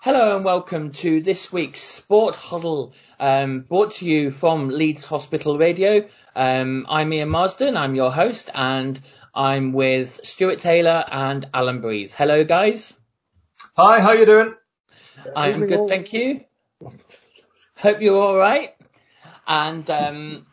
Hello and welcome to this week's Sport Huddle, um, brought to you from Leeds Hospital Radio. Um, I'm Ian Marsden, I'm your host, and I'm with Stuart Taylor and Alan Breeze. Hello, guys. Hi, how you doing? I'm good, thank you. Hope you're all right. And um,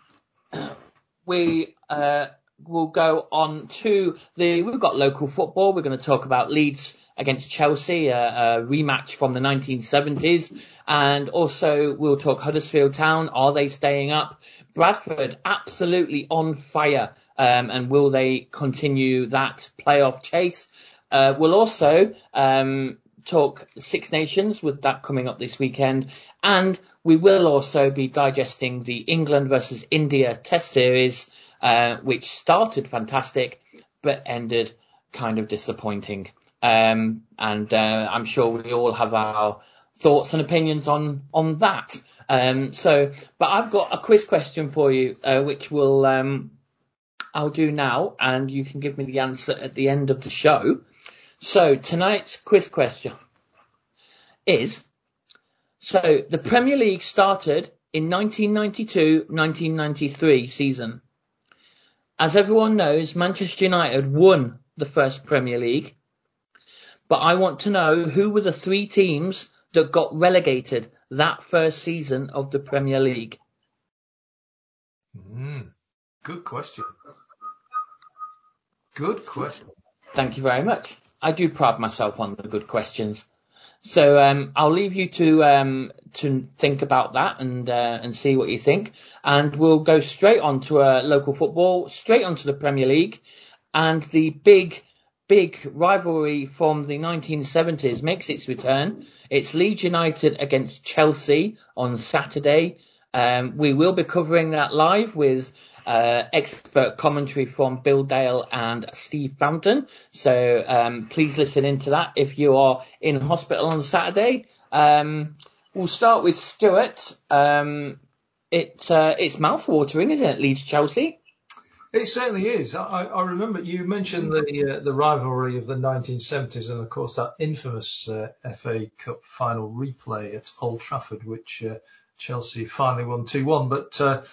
we uh, will go on to the. We've got local football. We're going to talk about Leeds against Chelsea, a, a, rematch from the 1970s. And also we'll talk Huddersfield Town. Are they staying up? Bradford absolutely on fire. Um, and will they continue that playoff chase? Uh, we'll also, um, talk Six Nations with that coming up this weekend. And we will also be digesting the England versus India test series, uh, which started fantastic, but ended kind of disappointing. Um, and uh, I'm sure we all have our thoughts and opinions on on that. Um, so, but I've got a quiz question for you, uh, which will um, I'll do now, and you can give me the answer at the end of the show. So tonight's quiz question is: so the Premier League started in 1992-1993 season. As everyone knows, Manchester United won the first Premier League but I want to know who were the three teams that got relegated that first season of the Premier League. Mm, good question. Good question. Thank you very much. I do pride myself on the good questions. So um, I'll leave you to um, to think about that and uh, and see what you think, and we'll go straight on to uh, local football, straight onto the Premier League, and the big big rivalry from the 1970s makes its return. It's Leeds United against Chelsea on Saturday. Um, we will be covering that live with uh, expert commentary from Bill Dale and Steve Fountain. So um, please listen into that if you are in hospital on Saturday. Um, we'll start with Stuart. Um, it, uh, it's mouthwatering, isn't it, Leeds Chelsea? It certainly is. I, I remember you mentioned the uh, the rivalry of the 1970s, and of course that infamous uh, FA Cup final replay at Old Trafford, which uh, Chelsea finally won 2-1. But uh,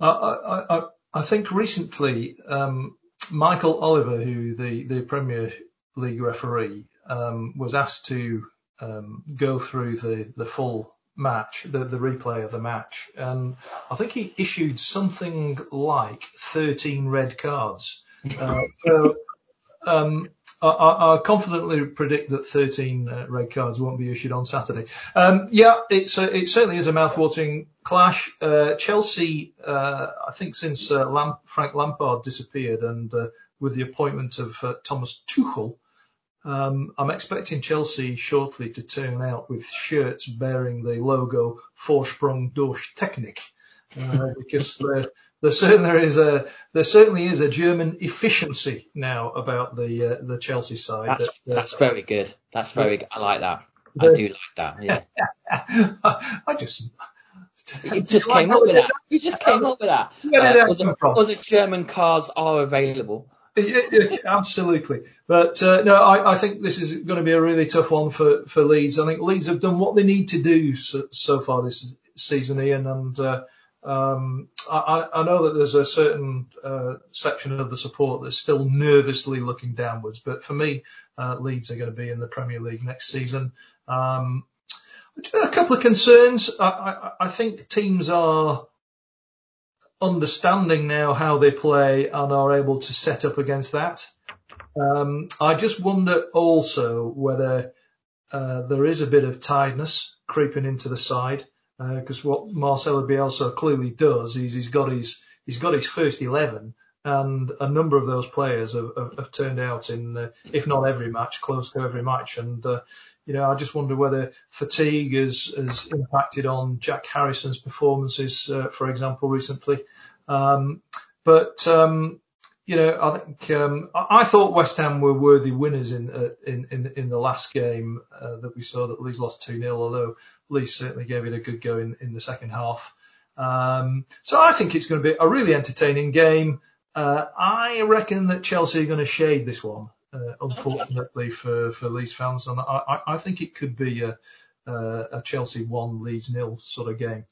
I, I, I, think recently um, Michael Oliver, who the the Premier League referee, um, was asked to um, go through the the full match, the, the replay of the match, and I think he issued something like 13 red cards. Uh, so, um, I, I, confidently predict that 13 uh, red cards won't be issued on Saturday. Um, yeah, it's a, it certainly is a mouthwatering clash. Uh, Chelsea, uh, I think since uh, Lam- Frank Lampard disappeared and uh, with the appointment of uh, Thomas Tuchel, um, I'm expecting Chelsea shortly to turn out with shirts bearing the logo Vorsprung durch Technik, uh, because there, there certainly is a there certainly is a German efficiency now about the uh, the Chelsea side. That's, that, uh, that's very good. That's very good. I like that. I do like that. Yeah. I just. It just came up with that. You just came up with that. Uh, other, other German cars are available. Absolutely. But uh, no, I, I, think this is going to be a really tough one for, for Leeds. I think Leeds have done what they need to do so, so far this season, Ian, and uh, um, I, I, know that there's a certain uh, section of the support that's still nervously looking downwards. But for me, uh, Leeds are going to be in the Premier League next season. Um, a couple of concerns. I, I think teams are understanding now how they play and are able to set up against that. Um, I just wonder also whether uh, there is a bit of tiredness creeping into the side because uh, what Marcelo Bielsa clearly does is he's got his he's got his first eleven, and a number of those players have, have, have turned out in, uh, if not every match, close to every match, and uh, you know, I just wonder whether fatigue has, has impacted on Jack Harrison's performances, uh, for example, recently. Um, but, um, you know, I think, um, I, thought West Ham were worthy winners in, uh, in, in, in, the last game, uh, that we saw that Leeds lost 2-0, although Leeds certainly gave it a good go in, in the second half. Um, so I think it's going to be a really entertaining game. Uh, I reckon that Chelsea are going to shade this one. Uh, unfortunately for, for Leeds fans. And I, I think it could be a, a Chelsea 1, Leeds nil sort of game.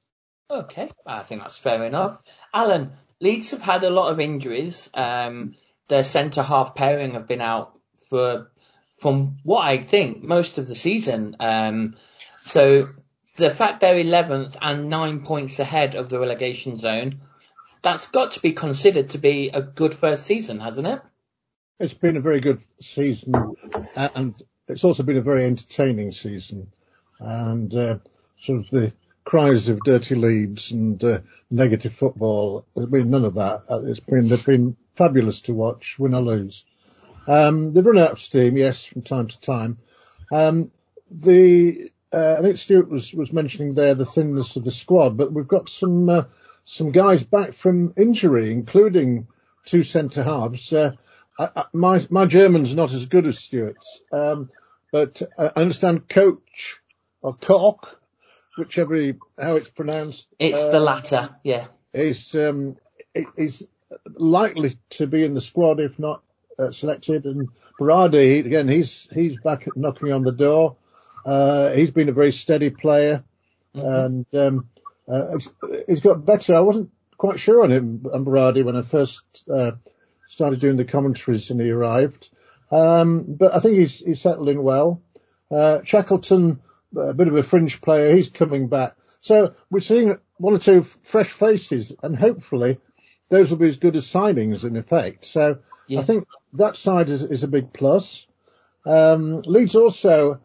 Okay, I think that's fair enough. Alan, Leeds have had a lot of injuries. Um, their centre half pairing have been out for, from what I think, most of the season. Um, so the fact they're 11th and nine points ahead of the relegation zone, that's got to be considered to be a good first season, hasn't it? It's been a very good season, and it's also been a very entertaining season. And uh, sort of the cries of dirty Leeds and uh, negative football, there's been none of that. Uh, it's been they've been fabulous to watch, win or lose. Um, they've run out of steam, yes, from time to time. Um, the uh, I think Stuart was, was mentioning there the thinness of the squad, but we've got some uh, some guys back from injury, including two centre halves. Uh, I, I, my my German's not as good as Stuart's, um, but I understand Coach or Cock, whichever he, how it's pronounced. It's the um, latter, yeah. Is um, is likely to be in the squad if not uh, selected. And Berardi again, he's he's back knocking on the door. Uh, he's been a very steady player, mm-hmm. and um, uh, he's got better. I wasn't quite sure on him, on Berardi, when I first uh, started doing the commentaries and he arrived. Um, but I think he's he's settled in well. Uh, Shackleton, a bit of a fringe player, he's coming back. So we're seeing one or two fresh faces, and hopefully those will be as good as signings in effect. So yeah. I think that side is, is a big plus. Um, Leeds also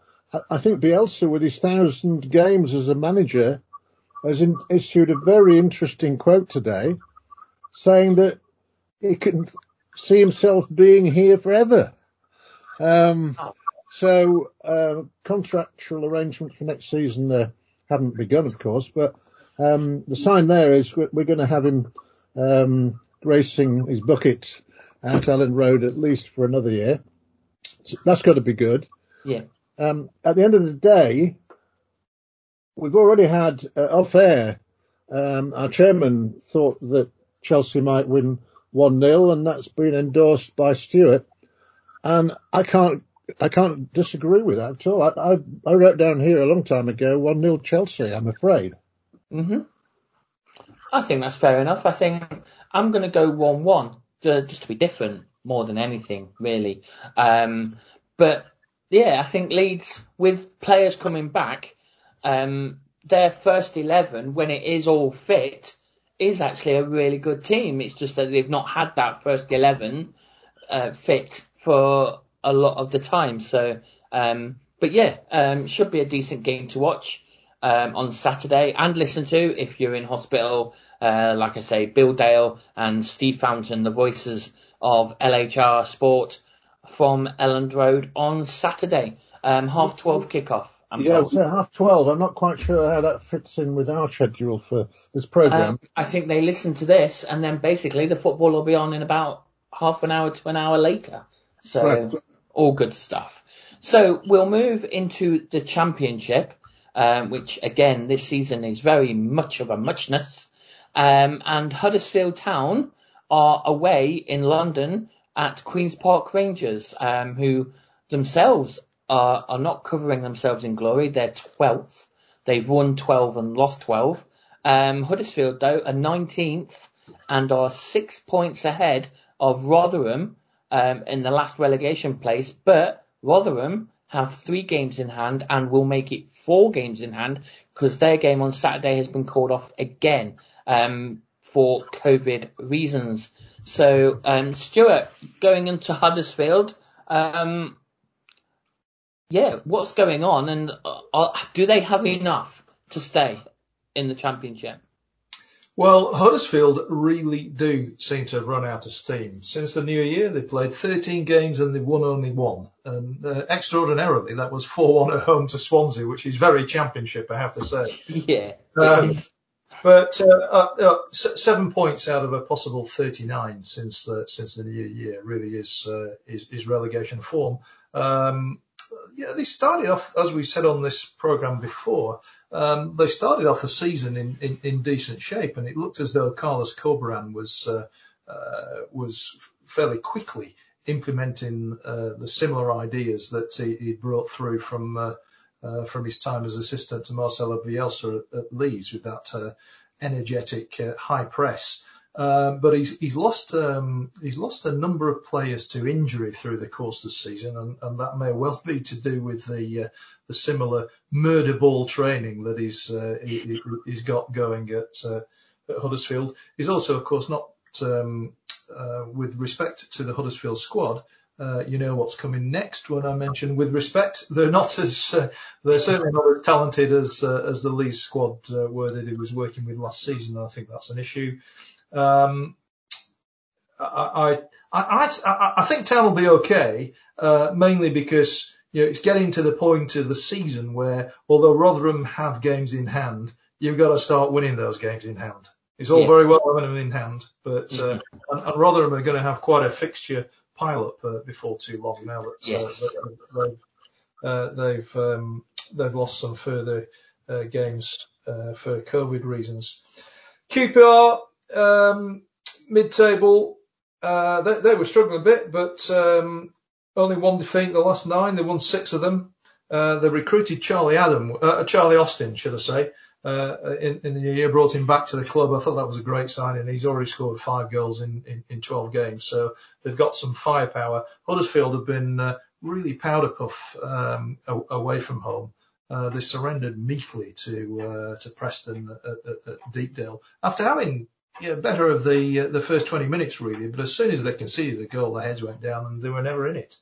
I think Bielsa, with his thousand games as a manager, has in, issued a very interesting quote today, saying that he can see himself being here forever. Um, so uh, contractual arrangements for next season uh, haven't begun, of course, but um, the sign there is we're, we're going to have him um, racing his bucket at Elland Road at least for another year. So that's got to be good. Yeah. Um, at the end of the day, we've already had uh, off air. Um, our chairman thought that Chelsea might win one 0 and that's been endorsed by Stuart. And I can't, I can't disagree with that at all. I, I, I wrote down here a long time ago one 0 Chelsea. I'm afraid. hmm I think that's fair enough. I think I'm going to go one one just to be different more than anything, really. Um, but yeah, I think Leeds with players coming back, um, their first eleven when it is all fit is actually a really good team. It's just that they've not had that first eleven uh, fit for a lot of the time. So, um, but yeah, um, should be a decent game to watch um, on Saturday and listen to if you're in hospital. Uh, like I say, Bill Dale and Steve Fountain, the voices of LHR Sport from Elland Road on Saturday, um, half twelve kickoff. I'm yeah, so half twelve. I'm not quite sure how that fits in with our schedule for this program. Um, I think they listen to this, and then basically the football will be on in about half an hour to an hour later. So right. all good stuff. So we'll move into the championship, um, which again this season is very much of a muchness. Um, and Huddersfield Town are away in London at Queen's Park Rangers, um, who themselves are, are not covering themselves in glory. They're 12th. They've won 12 and lost 12. Um, Huddersfield, though, are 19th and are six points ahead of Rotherham um, in the last relegation place. But Rotherham have three games in hand and will make it four games in hand because their game on Saturday has been called off again um, for COVID reasons. So, um, Stuart, going into Huddersfield, um, yeah, what's going on, and uh, do they have enough to stay in the championship? Well, Huddersfield really do seem to have run out of steam. Since the new year, they've played 13 games and they've won only one. And uh, extraordinarily, that was 4-1 at home to Swansea, which is very championship, I have to say. Yeah. Um, but uh, uh, uh seven points out of a possible 39 since the since the new year really is uh, is, is, relegation form. Um, yeah, they started off, as we said on this program before, um, they started off the season in, in, in, decent shape, and it looked as though Carlos Corberan was uh, uh, was fairly quickly implementing uh, the similar ideas that he, he brought through from uh, uh, from his time as assistant to Marcelo Bielsa at, at Leeds with that uh, energetic high press. Um, but he's he's lost um, he's lost a number of players to injury through the course of the season, and, and that may well be to do with the uh, the similar murder ball training that he's uh, he, he's got going at, uh, at Huddersfield. He's also, of course, not um, uh, with respect to the Huddersfield squad. Uh, you know what's coming next when I mention with respect. They're not as, they're certainly not as talented as, as the Leeds squad were that he was working with last season. I think that's an issue. Um, I, I, I, I think Town will be okay, uh, mainly because, you know, it's getting to the point of the season where, although Rotherham have games in hand, you've got to start winning those games in hand. It's all yeah. very well having them in hand, but, uh, mm-hmm. and, and Rotherham are going to have quite a fixture pile up uh, before too long now that, uh, they've, uh, they've, um, they've lost some further, uh, games, uh, for COVID reasons. QPR, mid-table, uh, they, they were struggling a bit, but um, only one defeat in the last nine. They won six of them. Uh, they recruited Charlie Adam, uh, Charlie Austin, should I say, uh, in, in the year, brought him back to the club. I thought that was a great signing. He's already scored five goals in, in, in 12 games, so they've got some firepower. Huddersfield have been uh, really powder puff um, away from home. Uh, they surrendered meekly to to Preston at, at, at Deepdale after having yeah, better of the uh, the first 20 minutes really, but as soon as they conceded the goal, the heads went down and they were never in it.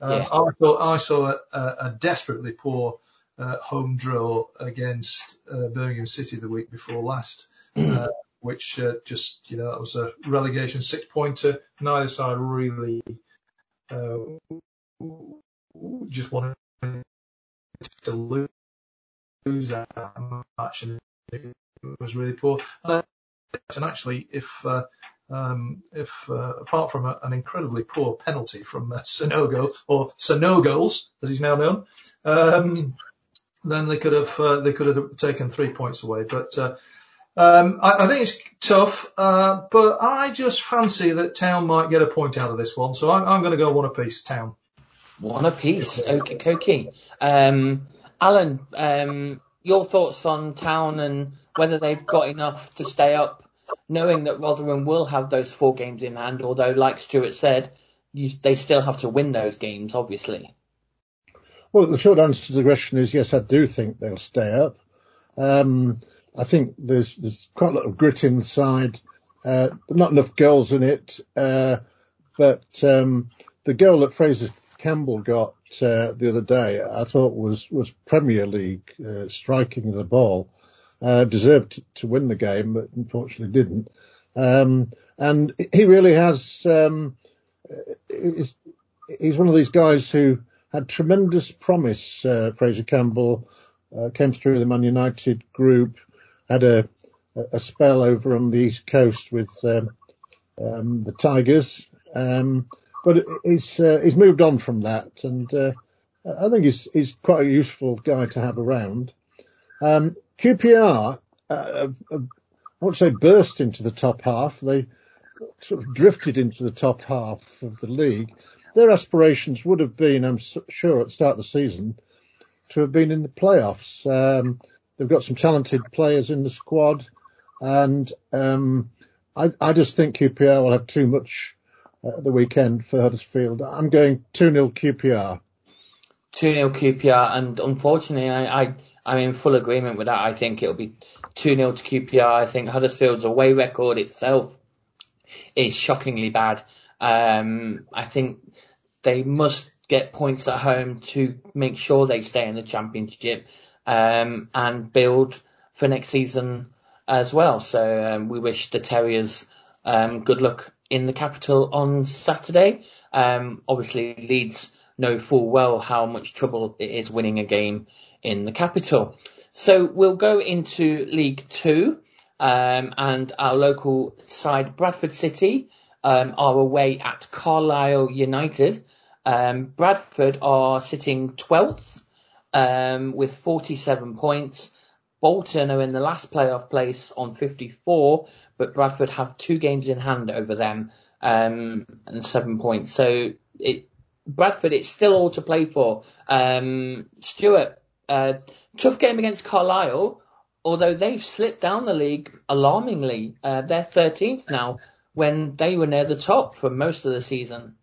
Uh, yeah. I thought I saw a, a desperately poor uh, home draw against uh, Birmingham City the week before last, uh, which uh, just you know that was a relegation six pointer. Neither side really uh, just wanted to lose, lose that match, and it was really poor. And and actually, if uh, um, if uh, apart from a, an incredibly poor penalty from uh, Sanogo or Sonogos, as he's now known, um, then they could have uh, they could have taken three points away. But uh, um, I, I think it's tough, uh, but I just fancy that Town might get a point out of this one, so I'm, I'm going to go one apiece. Town. One apiece. Okay, okay. Um, Alan, um, your thoughts on Town and whether they've got enough to stay up, knowing that Rotherham will have those four games in hand, although like Stuart said, you, they still have to win those games, obviously. Well, the short answer to the question is yes, I do think they'll stay up. Um, I think there's there's quite a lot of grit inside, uh, but not enough goals in it. Uh, but um, the goal that Fraizer Campbell got uh, the other day, I thought was was Premier League uh, striking the ball. Uh, deserved to win the game, but unfortunately didn't. Um, and he really has. Um, he's, he's one of these guys who had tremendous promise. Uh, Fraizer Campbell uh, came through the Man United group, had a, a spell over on the East Coast with um, um, the Tigers, um, but he's uh, he's moved on from that, and uh, I think he's he's quite a useful guy to have around. Um, QPR, uh, I won't say burst into the top half. They sort of drifted into the top half of the league. Their aspirations would have been, I'm sure, at the start of the season, to have been in the playoffs. Um, they've got some talented players in the squad, and um, I, I, just think QPR will have too much uh, the weekend for Huddersfield. I'm going 2-0 QPR. 2-0 QPR, and unfortunately, I, I, I'm in full agreement with that. I think it'll be 2-0 to QPR. I think Huddersfield's away record itself is shockingly bad. Um, I think they must get points at home to make sure they stay in the championship, um, and build for next season as well. So, um, we wish the Terriers, um, good luck in the capital on Saturday. Um, obviously Leeds know full well how much trouble it is winning a game in the capital. So we'll go into League Two, um, and our local side, Bradford City, um, are away at Carlisle United. Um, Bradford are sitting 12th um, with 47 points. Bolton are in the last playoff place on 54, but Bradford have two games in hand over them um, and seven points. So it, Bradford, it's still all to play for. Um, Stuart, uh, tough game against Carlisle, although they've slipped down the league alarmingly. Uh, they're 13th now when they were near the top for most of the season.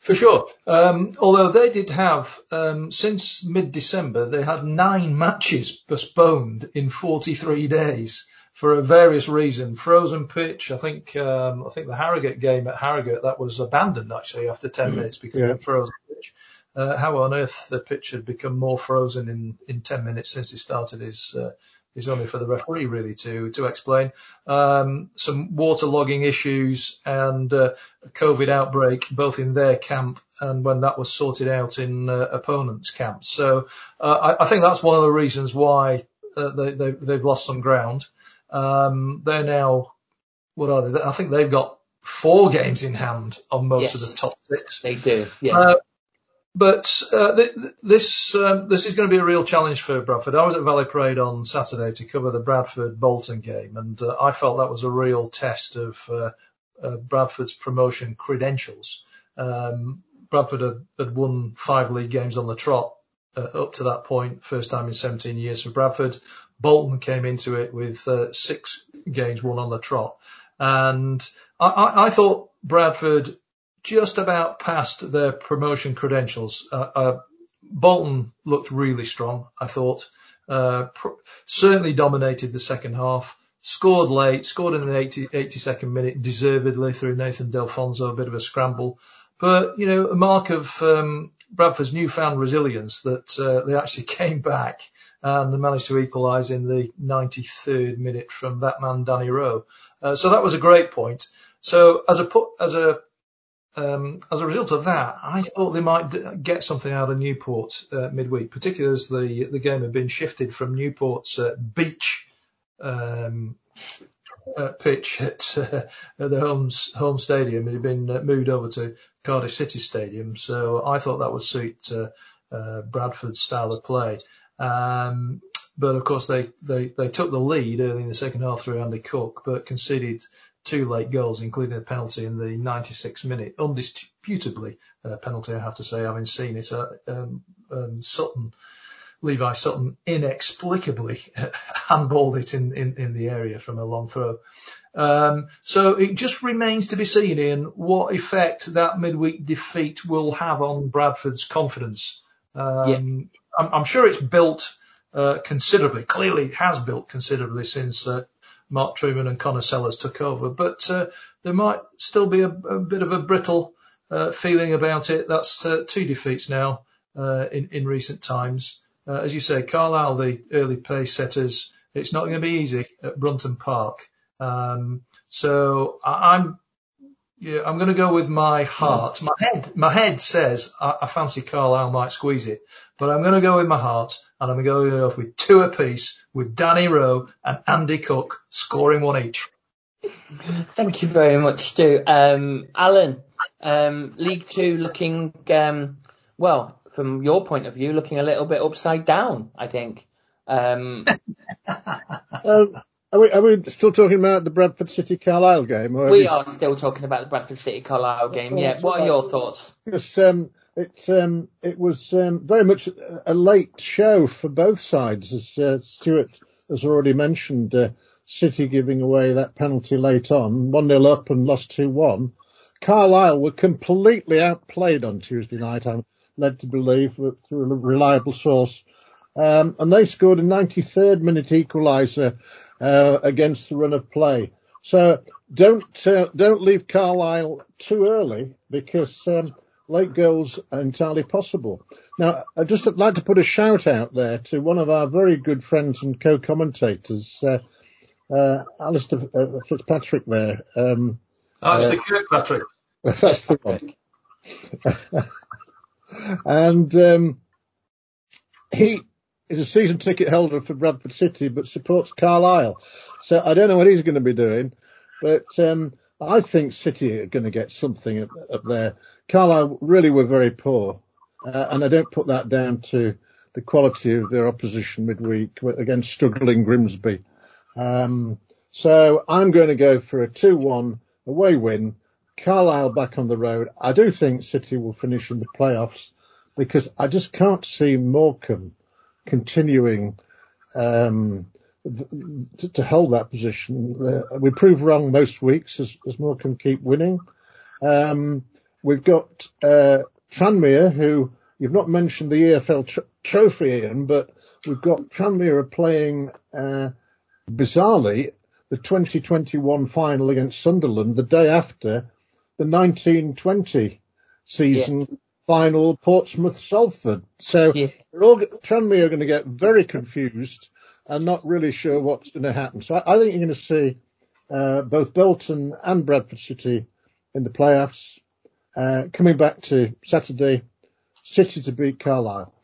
For sure. Um, although they did have, um, since mid-December, they had nine matches postponed in 43 days for a various reason. Frozen pitch. I think, um, I think the Harrogate game at Harrogate, that was abandoned actually after 10 mm. minutes because yeah. of frozen pitch. Uh, how on earth the pitch had become more frozen in, in 10 minutes since he started is, uh, is only for the referee really to to explain. Um, some waterlogging issues and uh, a COVID outbreak both in their camp and when that was sorted out in uh, opponents' camps. So uh, I, I, think that's one of the reasons why uh, they, they they've lost some ground. Um, they're now what are they? I think they've got four games in hand on most yes, of the top six. They do. Yeah. Uh, but uh, th- this um, this is going to be a real challenge for Bradford. I was at Valley Parade on Saturday to cover the Bradford Bolton game, and uh, I felt that was a real test of uh, uh Bradford's promotion credentials. Um, Bradford had, had, won five league games on the trot uh, up to that point, first time in 17 years for Bradford. Bolton came into it with uh, six games won on the trot, and I, I, I thought Bradford just about past their promotion credentials. Uh, uh, Bolton looked really strong, I thought. Uh, pr- certainly dominated the second half. Scored late, scored in the 80, 82nd minute, deservedly through Nathan Delfouneso, a bit of a scramble. But, you know, a mark of um, Bradford's newfound resilience that uh, they actually came back and managed to equalise in the 93rd minute from that man, Danny Rowe. Uh, so that was a great point. So as a, as a um, as a result of that, I thought they might d- get something out of Newport uh, midweek, particularly as the the game had been shifted from Newport's uh, beach um, uh, pitch at, uh, at the home home stadium. It had been uh, moved over to Cardiff City Stadium, so I thought that would suit uh, Bradford's style of play. Um, but of course, they, they, they took the lead early in the second half through Andy Cook, but conceded two late goals, including a penalty in the 96 minute, undisputably a penalty, I have to say, having seen it. Uh, um, um, Sutton, Levi Sutton inexplicably handballed it in, in, in the area from a long throw. Um, so it just remains to be seen in what effect that midweek defeat will have on Bradford's confidence. Um, yeah. I'm, I'm, sure it's built uh, considerably. Clearly, it has built considerably since uh, Mark Trueman and Conor Sellars took over. But uh, there might still be a, a bit of a brittle uh, feeling about it. That's uh, two defeats now uh, in, in recent times. Uh, as you say, Carlisle, the early pace setters, it's not going to be easy at Brunton Park. Um, so I, I'm yeah, I'm going to go with my heart. My head, my head says I, I fancy Carlisle might squeeze it, but I'm going to go with my heart and I'm going to go off with two apiece with Danny Rowe and Andy Cook scoring one each. Thank you very much, Stu. Um, Alan, um, League Two looking, um, well, from your point of view, looking a little bit upside down, I think. Um, um are we, are we still talking about the Bradford City Carlisle game? we, we are still talking about the Bradford City Carlisle game. Yeah. What are your thoughts? Because um, it um, it was um, very much a late show for both sides, as uh, Stuart has already mentioned. Uh, City giving away that penalty late on, one 0 up and lost two one. Carlisle were completely outplayed on Tuesday night. I'm led to believe through a reliable source. Um, and they scored a 93rd minute equaliser uh, against the run of play. So don't uh, don't leave Carlisle too early because um, late goals are entirely possible. Now, I'd just like to put a shout out there to one of our very good friends and co-commentators, uh, uh, Alistair uh, Fitzpatrick there. Um, Alistair uh, Kirkpatrick. That's the one. and um, he is a season ticket holder for Bradford City, but supports Carlisle. So I don't know what he's going to be doing, but um, I think City are going to get something up, up there. Carlisle really were very poor, uh, and I don't put that down to the quality of their opposition midweek against struggling Grimsby. Um, so I'm going to go for a 2-1 away win Carlisle back on the road, I do think City will finish in the playoffs because I just can't see Morecambe continuing um, to, to, hold that position. Uh, we prove wrong most weeks as, as Morecambe keep winning. Um, we've got uh, Tranmere, who you've not mentioned the EFL tr- trophy, Ian, but we've got Tranmere playing uh, bizarrely the 2021 final against Sunderland the day after the 1920 season yeah. Final Portsmouth Salford. So yeah. all, Tranmere are going to get very confused and not really sure what's going to happen. So I, I think you're going to see uh, both Bolton and Bradford City in the playoffs. Uh, coming back to Saturday, City to beat Carlisle.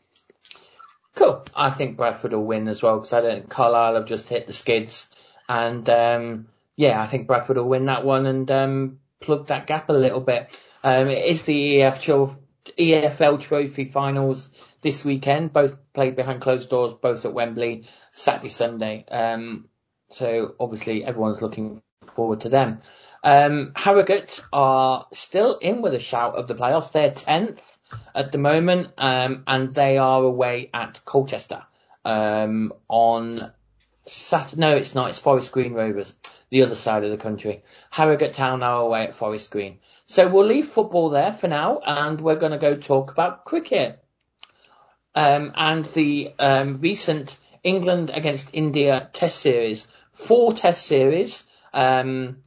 Cool. I think Bradford will win as well because I don't. Carlisle have just hit the skids, and um, yeah, I think Bradford will win that one and um, plug that gap a little bit. Um, it is the EFL, EFL Trophy finals this weekend, both played behind closed doors, both at Wembley, Saturday, Sunday. Um, so obviously everyone's looking forward to them. Um, Harrogate are still in with a shout of the playoffs. They're 10th at the moment, um, and they are away at Colchester, um, on Saturday. No, it's not. It's Forest Green Rovers, the other side of the country. Harrogate Town are away at Forest Green. So we'll leave football there for now, and we're going to go talk about cricket. Um, and the um, recent England against India Test series, four Test series. Um,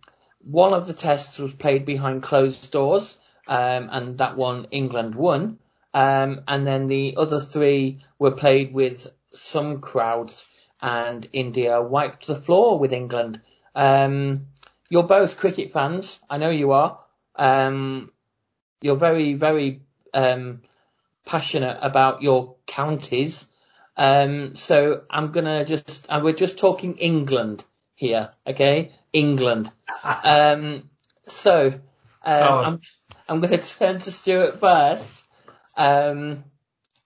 one of the tests was played behind closed doors, um, and that one England won. Um, and then the other three were played with some crowds, and India wiped the floor with England. Um, you're both cricket fans, I know you are. Um, you're very, very um, passionate about your counties. Um, so I'm gonna just, and we're just talking England here, okay? England. Um, so, um, oh. I'm, I'm going to turn to Stuart first. Um,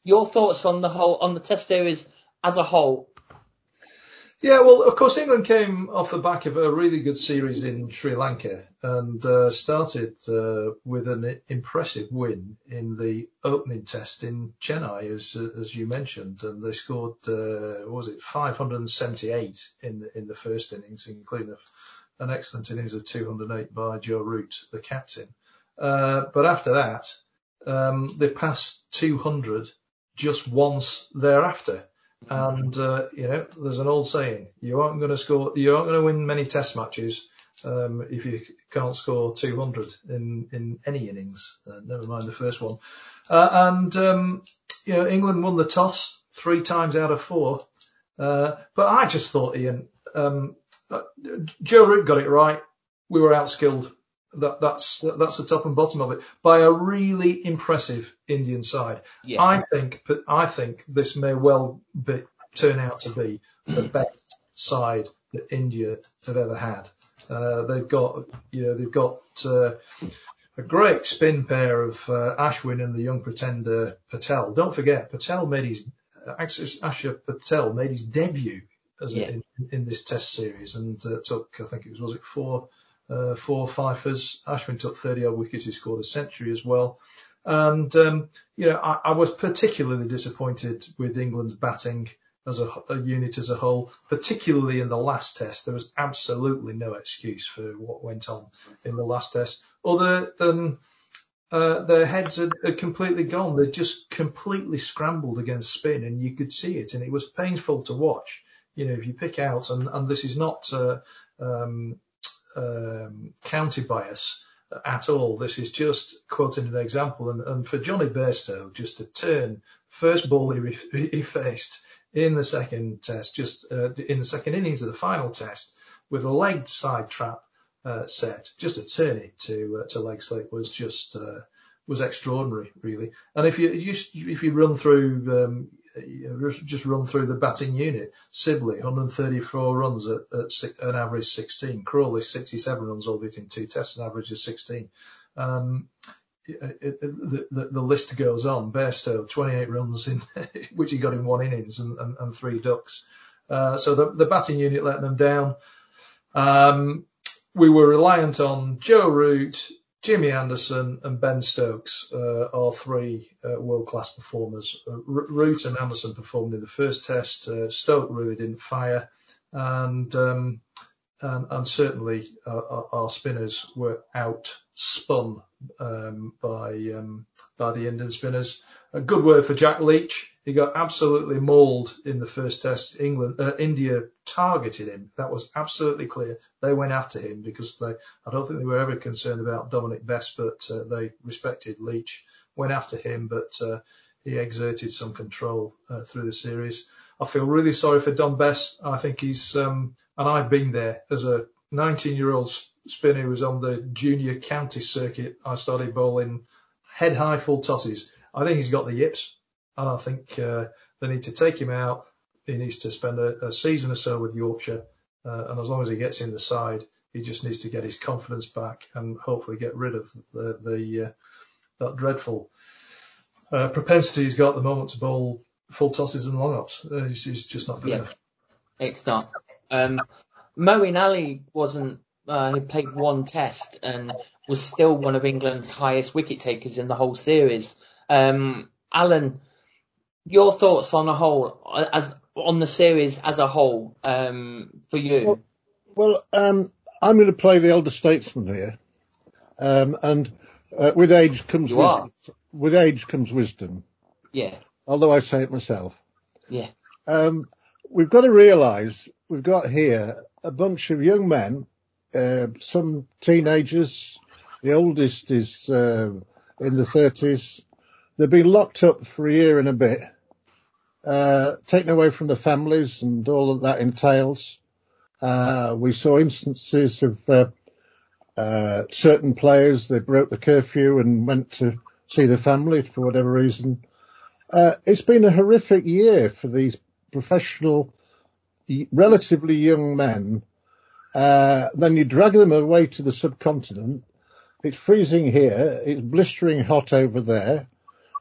your thoughts on the whole, on the test series as a whole? Yeah, well, of course, England came off the back of a really good series in Sri Lanka and uh, started uh, with an impressive win in the opening test in Chennai, as as you mentioned, and they scored uh, was it 578 in the in the first innings, including an excellent innings of 208 by Joe Root, the captain. Uh, but after that, um, they passed 200 just once thereafter. And, uh, you know, there's an old saying, you aren't going to score, you aren't going to win many test matches, um, if you can't score 200 in, in any innings, uh, never mind the first one. Uh, and, um, you know, England won the toss three times out of four. Uh, but I just thought, Ian, um, uh, Joe Root got it right. We were outskilled that, that's that's the top and bottom of it by a really impressive Indian side. Yeah. I think, I think this may well be, turn out to be the best side that India have ever had. Uh, they've got, you know, they've got uh, a great spin pair of uh, Ashwin and the young pretender Patel. Don't forget, Patel made his Axar Patel made his debut as yeah. a, in, in this Test series and uh, took, I think it was, was it four uh, four fifers. Ashwin took 30 odd wickets. He scored a century as well. And, um, you know, I, I, was particularly disappointed with England's batting as a, a, unit as a whole, particularly in the last test. There was absolutely no excuse for what went on in the last test other than, uh, their heads had, had completely gone. They'd just completely scrambled against spin and you could see it and it was painful to watch. You know, if you pick out, and, and this is not, uh, um, county bias at all. This is just quoting an example. And, and for Jonny Bairstow, just to turn first ball he, he faced in the second test, just uh, in the second innings of the final test, with a leg side trap uh, set, just to turn it to uh, to leg slip was just uh, was extraordinary, really. And if you just if you run through um, just run through the batting unit. Sibley, 134 runs at, at an average 16. Crawley, 67 runs, albeit in two tests, an average of 16. Um, it, it, the, the, the, list goes on. Bairstow, 28 runs in, which he got in one innings and, and, and three ducks. Uh, so the, the batting unit let them down. Um, we were reliant on Joe Root, Jimmy Anderson and Ben Stokes uh, are three uh, world-class performers. Uh, Root and Anderson performed in the first test. Uh, Stoke really didn't fire, and um, and, and, certainly uh, our spinners were outspun um, by um, by the Indian spinners. A good word for Jack Leach. He got absolutely mauled in the first test. England, uh, India targeted him. That was absolutely clear. They went after him because they, I don't think they were ever concerned about Dominic Bess, but uh, they respected Leach, went after him, but uh, he exerted some control uh, through the series. I feel really sorry for Dom Bess. I think he's, um, and I've been there as a 19 year old spinner who was on the junior county circuit. I started bowling head high full tosses. I think he's got the yips and I think uh, they need to take him out. He needs to spend a, a season or so with Yorkshire, uh, and as long as he gets in the side, he just needs to get his confidence back and hopefully get rid of the, the uh, that dreadful uh, propensity he's got at the moment to bowl full tosses and long ups. Uh, he's, he's, just not good yeah, enough. It's not. Um, Moeen Ali wasn't. Uh, he played one test and was still one of England's highest wicket takers in the whole series. Um, Alan your thoughts on a whole, as on the series as a whole, um, for you? Well, well um, I'm going to play the elder statesman here, um, and uh, with age comes you wisdom. Are. With age comes wisdom. Yeah. Although I say it myself. Yeah. Um, we've got to realise we've got here a bunch of young men, uh, some teenagers. The oldest is uh, in the 30s. They've been locked up for a year and a bit uh, taken away from the families and all that that entails. Uh, we saw instances of uh, uh, certain players they broke the curfew and went to see the family for whatever reason. Uh, it's been a horrific year for these professional, relatively young men. Uh, then you drag them away to the subcontinent. It's freezing here. It's blistering hot over there.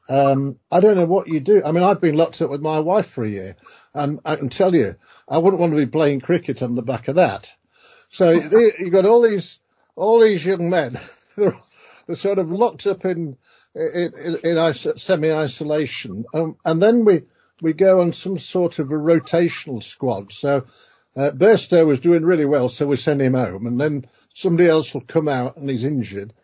Um, I don't know what you do. I mean, I've been locked up with my wife for a year, and I can tell you, I wouldn't want to be playing cricket on the back of that. So you've got all these, all these young men, they're, they're sort of locked up in, in, in, in semi-isolation, um, and then we, we go on some sort of a rotational squad. So, uh, Bairstow was doing really well, so we send him home, and then somebody else will come out and he's injured.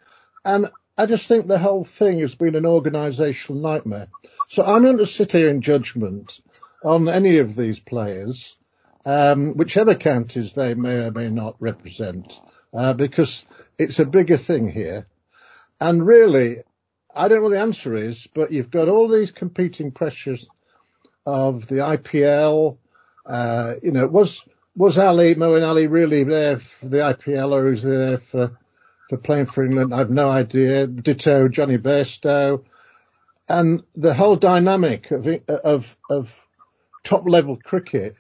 And I just think the whole thing has been an organisational nightmare. So I'm going to sit here in judgment on any of these players, um, whichever counties they may or may not represent, uh, because it's a bigger thing here. And really, I don't know what the answer is, but you've got all these competing pressures of the IPL. Uh, you know, was was Ali Moeen Ali really there for the IPL, or is he there for playing for England. I've no idea. Ditto Jonny Bairstow. And the whole dynamic of, of, of top level cricket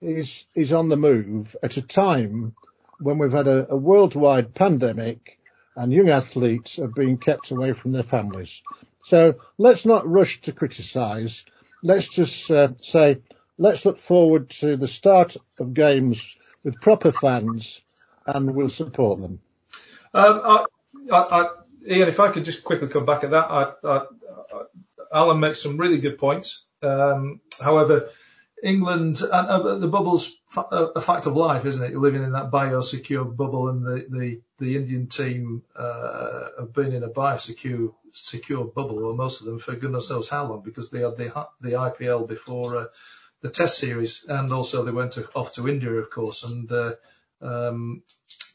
is, is on the move at a time when we've had a, a worldwide pandemic and young athletes are being kept away from their families. So let's not rush to criticise. Let's just uh, say, let's look forward to the start of games with proper fans and we'll support them. Um, I, I, Ian, if I could just quickly come back at that, Alan makes some really good points. Um, however, England and uh, the bubble's a fact of life, isn't it? You're living in that biosecure bubble, and the the, the Indian team uh, have been in a biosecure secure bubble, or most of them for goodness knows how long, because they had the the IPL before uh, the Test series, and also they went to, off to India, of course, and uh, um,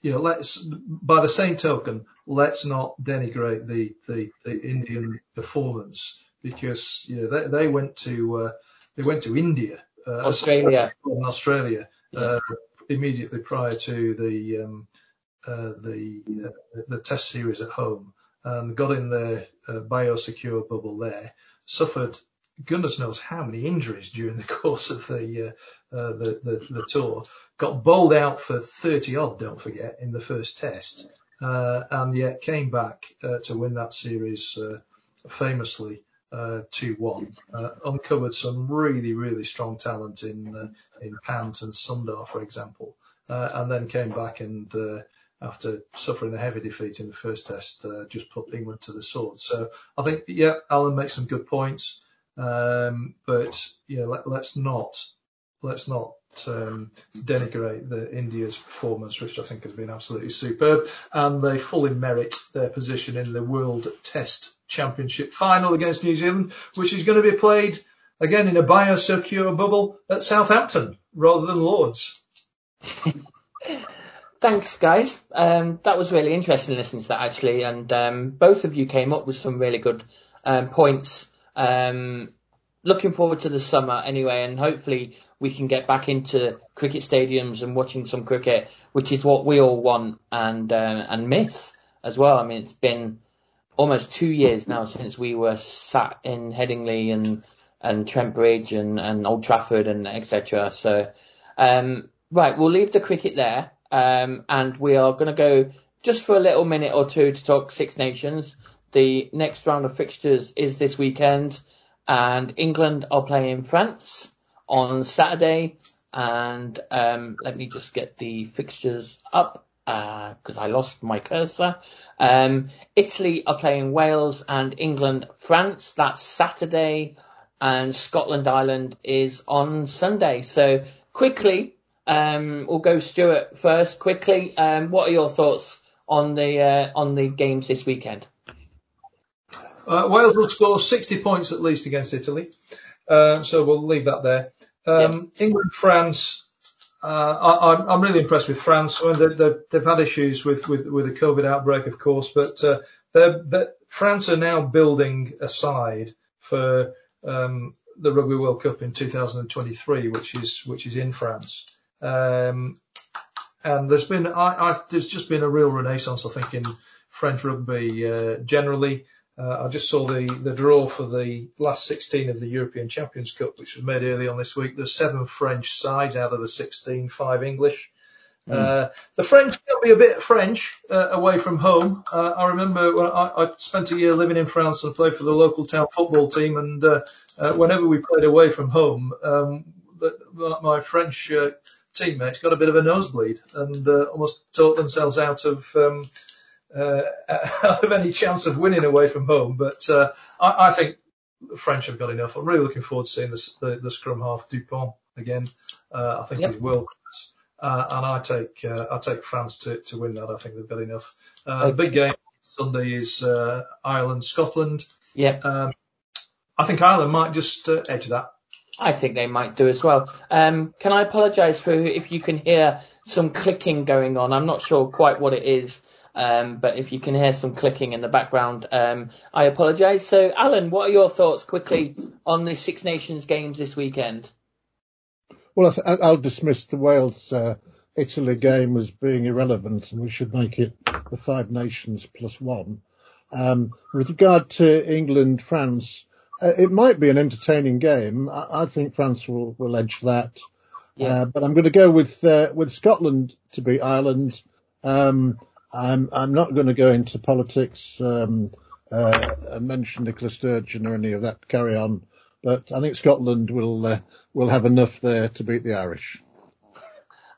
you know, let's by the same token, let's not denigrate the the, the Indian performance because you know they, they went to uh, they went to India, uh, Australia, Australia yeah. uh, immediately prior to the um, uh, the uh, the Test series at home and got in their uh, biosecure bubble there, suffered goodness knows how many injuries during the course of the uh, uh, the, the, the tour. Got bowled out for 30 odd, don't forget, in the first test, uh, and yet came back uh, to win that series uh, famously. 2-1, uh, uncovered some really, really strong talent in in Pant and Sundar, for example, and then came back and after suffering a heavy defeat in the first test, just put England to the sword. So I think, yeah, Alan makes some good points. Um, but yeah, let, us not let's not denigrate the India's performance, which I think has been absolutely superb, and they fully merit their position in the World Test Championship final against New Zealand, which is going to be played again in a biosecure bubble at Southampton rather than Lords. Thanks, guys. Um, that was really interesting listening to that actually, and um, both of you came up with some really good um, points. Um, looking forward to the summer anyway, and hopefully we can get back into cricket stadiums and watching some cricket, which is what we all want and uh, and miss as well. I mean, it's been almost two years now since we were sat in Headingley and and Trent Bridge and, and Old Trafford and etc. So, um, right, we'll leave the cricket there, um, and we are going to go just for a little minute or two to talk Six Nations. The next round of fixtures is this weekend, and England are playing France on Saturday. And um, let me just get the fixtures up because uh, I lost my cursor. Um, Italy are playing Wales and England France. That's Saturday and Scotland Ireland is on Sunday. So quickly, um, we'll go Stuart first. Quickly, um, what are your thoughts on the uh, on the games this weekend? Uh, Wales will score 60 points at least against Italy, so we'll leave that there. Um, England, France. Uh, I, am really impressed with France. I mean, they, have had issues with, with, with the COVID outbreak, of course, but uh, they're, they're, France are now building a side for um, the Rugby World Cup in 2023, which is which is in France. Um, and there's been I, I, there's just been a real renaissance, I think, in French rugby uh, generally. Uh, I just saw the, the draw for the last 16 of the European Champions Cup, which was made early on this week. There's seven French sides out of the 16, five English. Mm. Uh, the French can be a bit French uh, away from home. Uh, I remember when I, I, spent a year living in France and played for the local town football team, and uh, uh, whenever we played away from home, um, my French uh, teammates got a bit of a nosebleed and almost talked themselves out of um, out of any chance of winning away from home. But I, I, think the French have got enough. I'm really looking forward to seeing the, the, the scrum half Dupont again. I think yep. he's world class. Uh, and I take uh, I take France to, to win that. I think they've got enough. Uh, the big game Sunday is uh, Ireland Scotland. Yeah. Um, I think Ireland might just uh, edge that. I think they might do as well. Um, can I apologise for if you can hear some clicking going on? I'm not sure quite what it is. Um, but if you can hear some clicking in the background, um, I apologise. So, Alan, what are your thoughts quickly on the Six Nations games this weekend? Well, I'll dismiss the Wales uh, Italy game as being irrelevant, and we should make it the Five Nations plus one. Um, with regard to England France, uh, it might be an entertaining game. I, I think France will, will edge that. Yeah. Uh, but I'm going to go with uh, with Scotland to beat Ireland. Um, I'm I'm not going to go into politics um, uh, and mention Nicola Sturgeon or any of that. Carry on but I think Scotland will uh, will have enough there to beat the Irish.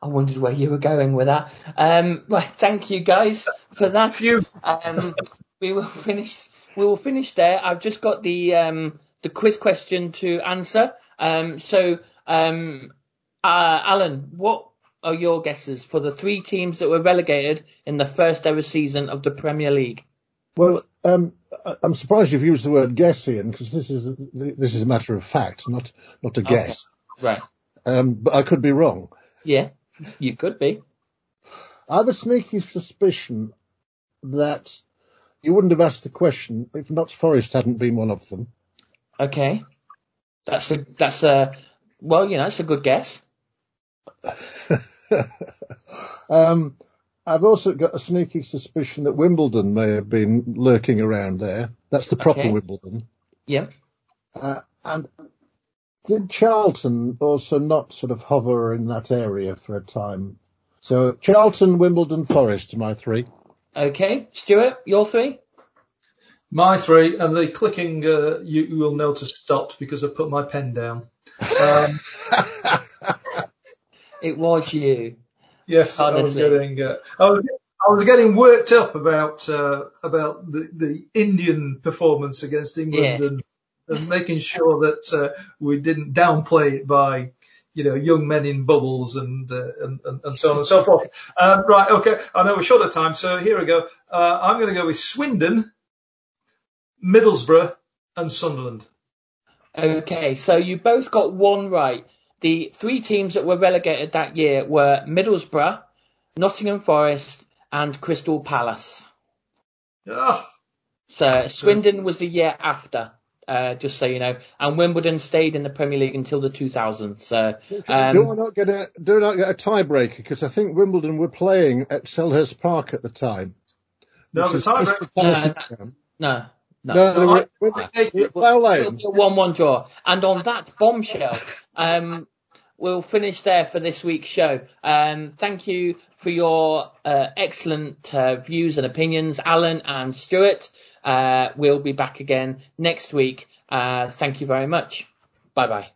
I wondered where you were going with that. Um, right, thank you guys for that. You. Um, we will finish. We will finish there. I've just got the um, the quiz question to answer. Um, so, um, uh, Alan, what are your guesses for the three teams that were relegated in the first ever season of the Premier League? Well, um, I'm surprised you've used the word guess, Ian, because this is a, this is a matter of fact, not not a guess. Okay. Right. Um, but I could be wrong. Yeah, you could be. I have a sneaky suspicion that you wouldn't have asked the question if Notts Forest hadn't been one of them. Okay, that's a that's a well, you know, that's a good guess. um, I've also got a sneaky suspicion that Wimbledon may have been lurking around there. That's the proper okay. Wimbledon. Yep. Uh, and did Charlton also not sort of hover in that area for a time? So Charlton, Wimbledon, Forest are my three. Okay. Stuart, your three? My three, and the clicking uh, you, you, will notice stopped because I put my pen down. Um, it was you. Yes, Honestly. I was getting. Uh, I was, I was getting worked up about uh, about the, the Indian performance against England yeah. and, and making sure that uh, we didn't downplay it by you know, young men in bubbles and, uh, and, and, so on and so forth. Um, right, okay. I know we're short of time, so here we go. Uh, I'm going to go with Swindon, Middlesbrough, and Sunderland. Okay, so you both got one right. The three teams that were relegated that year were Middlesbrough, Nottingham Forest, and Crystal Palace. Oh. So Swindon was the year after. Uh, just so you know, and Wimbledon stayed in the Premier League until the 2000s. So, um, do I not get a do I not get a tiebreaker? Because I think Wimbledon were playing at Selhurst Park at the time. No, the tiebreaker. No, no, no. No, no, with, a one-one draw. And on that bombshell, um, we'll finish there for this week's show. Um, thank you for your uh, excellent uh, views and opinions, Alan and Stuart. Uh, we'll be back again next week. Uh, thank you very much. Bye bye.